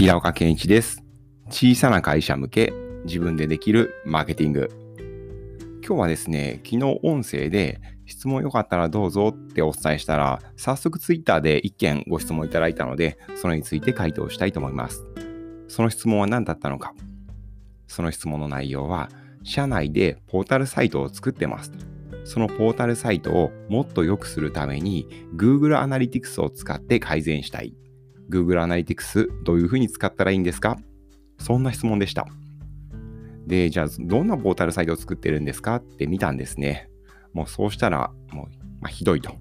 平岡健一です。小さな会社向け自分でできるマーケティング。今日はですね、昨日音声で質問よかったらどうぞってお伝えしたら、早速ツイッターで一件ご質問いただいたので、それについて回答したいと思います。その質問は何だったのか。その質問の内容は、社内でポータルサイトを作ってます。そのポータルサイトをもっと良くするために Google Analytics を使って改善したい。Google Analytics どういうふうに使ったらいいんですか？そんな質問でした。で、じゃあどんなポータルサイトを作ってるんですか？って見たんですね。もうそうしたら、もう、まあ、ひどいと。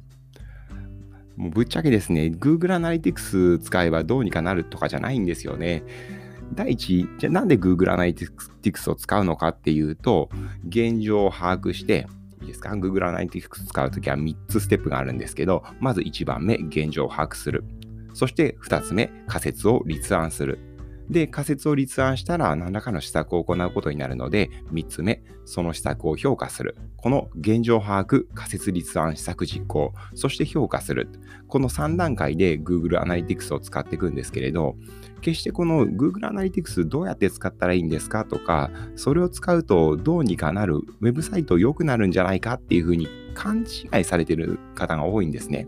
もうぶっちゃけですね、Google Analytics 使えばどうにかなるとかじゃないんですよね。第一、じゃあなんで Google Analytics を使うのかっていうと、現状を把握して、いいですか ?Google Analytics 使うときは3つステップがあるんですけど、まず1番目、現状を把握する。そして2つ目、仮説を立案する。で、仮説を立案したら何らかの施策を行うことになるので、3つ目、その施策を評価する。この現状把握、仮説立案、施策実行、そして評価する。この3段階で Google Analytics を使っていくんですけれど、決してこの Google Analytics どうやって使ったらいいんですか？とか、それを使うとどうにかなる、ウェブサイト良くなるんじゃないか？っていうふうに勘違いされてる方が多いんですね。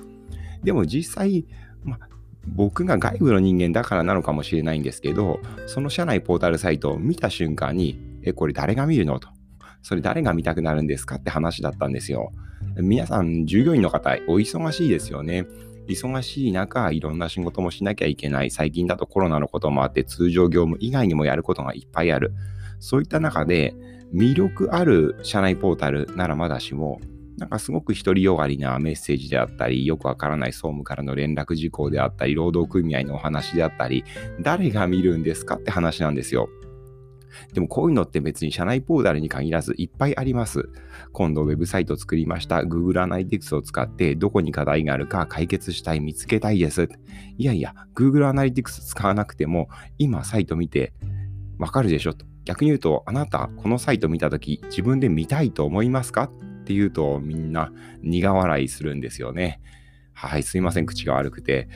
でも実際、ま僕が外部の人間だからなのかもしれないんですけど、その社内ポータルサイトを見た瞬間に、え、これ誰が見るの？と。それ誰が見たくなるんですか？って話だったんですよ。皆さん、従業員の方、お忙しいですよね。忙しい中、いろんな仕事もしなきゃいけない。最近だとコロナのこともあって、通常業務以外にもやることがいっぱいある。そういった中で、魅力ある社内ポータルならまだしも、なんかすごく独りよがりなメッセージであったり、よくわからない総務からの連絡事項であったり、労働組合のお話であったり、誰が見るんですかって話なんですよ。でもこういうのって別に社内ポータルに限らずいっぱいあります。今度ウェブサイト作りました。Google Analytics を使ってどこに課題があるか解決したい、見つけたいです。いやいや、Google Analytics 使わなくても今サイト見てわかるでしょと。逆に言うと、あなたこのサイト見たとき自分で見たいと思いますか？って言うとみんな苦笑いするんですよね。はい、すいません、口が悪くて。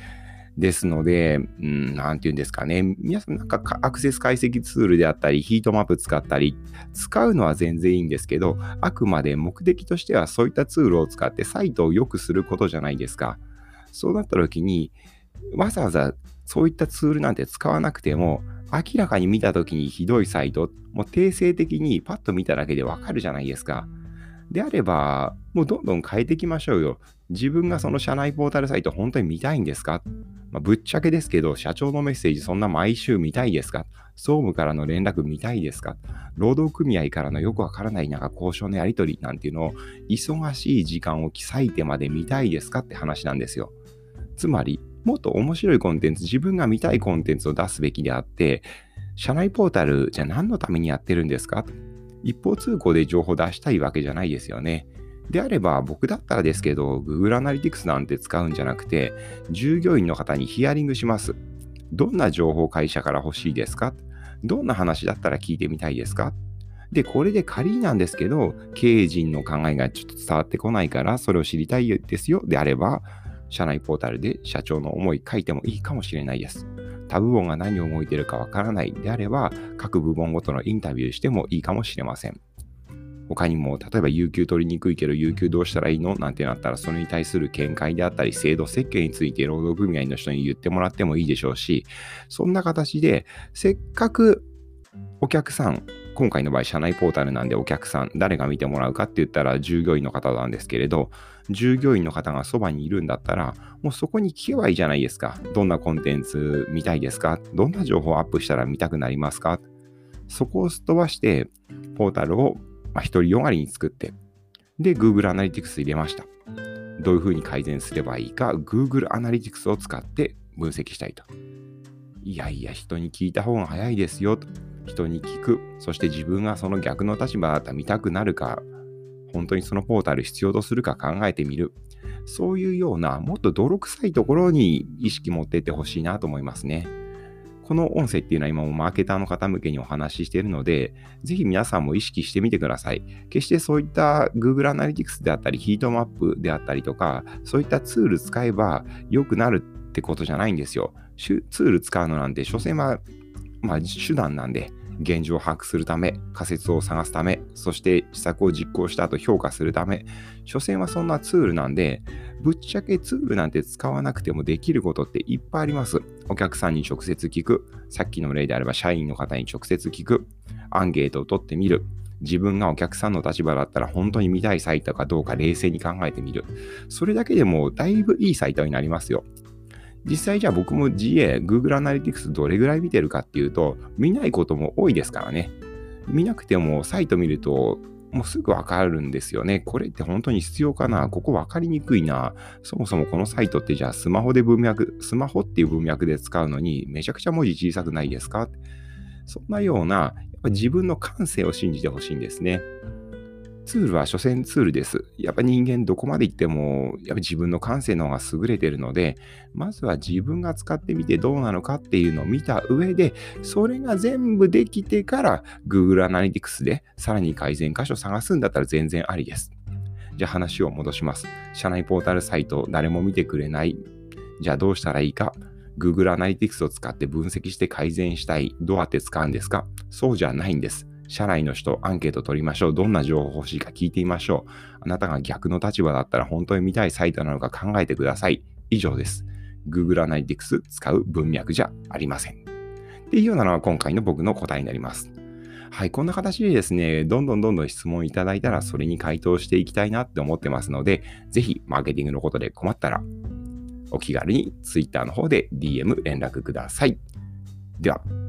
ですので、うん、なんて言うんですかね。皆さんなんかアクセス解析ツールであったり、ヒートマップ使ったり、使うのは全然いいんですけど、あくまで目的としてはそういったツールを使ってサイトを良くすることじゃないですか。そうなった時に、わざわざそういったツールなんて使わなくても、明らかに見た時にひどいサイト、もう定性的にパッと見ただけでわかるじゃないですか。であれば、もうどんどん変えていきましょうよ。自分がその社内ポータルサイト本当に見たいんですか、まあ、ぶっちゃけですけど、社長のメッセージそんな毎週見たいですか？総務からの連絡見たいですか？労働組合からのよくわからないなんか交渉のやり取りなんていうのを忙しい時間を割いてまで見たいですかって話なんですよ。つまり、もっと面白いコンテンツ、自分が見たいコンテンツを出すべきであって、社内ポータルじゃ何のためにやってるんですか？一方通行で情報出したいわけじゃないですよね。であれば、僕だったらですけど、Google Analytics なんて使うんじゃなくて、従業員の方にヒアリングします。どんな情報会社から欲しいですか？どんな話だったら聞いてみたいですか？で、これで仮になんですけど、経営陣の考えがちょっと伝わってこないから、それを知りたいですよであれば、社内ポータルで社長の思い書いてもいいかもしれないです。他部門が何を動いているかわからないであれば、各部門ごとのインタビューしてもいいかもしれません。他にも、例えば有給取りにくいけど、有給どうしたらいいの？なんてなったら、それに対する見解であったり、制度設計について労働組合の人に言ってもらってもいいでしょうし、そんな形で、せっかくお客さん、今回の場合、社内ポータルなんでお客さん、誰が見てもらうかって言ったら従業員の方なんですけれど、従業員の方がそばにいるんだったら、もうそこに聞けばいいじゃないですか。どんなコンテンツ見たいですか？どんな情報をアップしたら見たくなりますか？そこをすっ飛ばして、ポータルをまあ、独りよがりに作って、で、Google Analytics 入れました。どういうふうに改善すればいいか、Google Analytics を使って分析したいと。いやいや、人に聞いた方が早いですよと。人に聞く。そして自分がその逆の立場だったら見たくなるか、本当にそのポータル必要とするか考えてみる。そういうような、もっと泥臭いところに意識持っていってほしいなと思いますね。この音声っていうのは今もマーケターの方向けにお話ししているので、ぜひ皆さんも意識してみてください。決してそういった Google Analytics であったり、ヒートマップであったりとか、そういったツール使えば良くなるってことじゃないんですよ。ツール使うのなんて、所詮は、まあ、手段なんで、現状を把握するため、仮説を探すため、そして施策を実行した後評価するため、所詮はそんなツールなんで、ぶっちゃけツールなんて使わなくてもできることっていっぱいあります。お客さんに直接聞く、さっきの例であれば社員の方に直接聞く、アンケートを取ってみる、自分がお客さんの立場だったら本当に見たいサイトかどうか冷静に考えてみる。それだけでもだいぶいいサイトになりますよ。実際じゃあ僕も GA、Google Analytics どれぐらい見てるかっていうと、見ないことも多いですからね。見なくてもサイト見ると、もうすぐわかるんですよね。これって本当に必要かな？ここわかりにくいな。そもそもこのサイトってじゃあスマホで文脈、スマホっていう文脈で使うのにめちゃくちゃ文字小さくないですか？そんなような、やっぱ自分の感性を信じてほしいんですね。ツールは所詮ツールです。やっぱ人間どこまで行っても、やっぱ自分の感性の方が優れてるので、まずは自分が使ってみてどうなのかっていうのを見た上で、それが全部できてから Google Analytics でさらに改善箇所を探すんだったら全然ありです。じゃあ話を戻します。社内ポータルサイト誰も見てくれない。じゃあどうしたらいいか。Google Analytics を使って分析して改善したい。どうやって使うんですかそうじゃないんです。社内の人、アンケート取りましょう。どんな情報欲しいか聞いてみましょう。あなたが逆の立場だったら本当に見たいサイトなのか考えてください。以上です。Google Analytics 使う文脈じゃありません。っていうようなのが今回の僕の答えになります。はい、こんな形でですね、どんどんどんどん質問いただいたらそれに回答していきたいなって思ってますので、ぜひマーケティングのことで困ったらお気軽に Twitter の方で DM 連絡ください。では。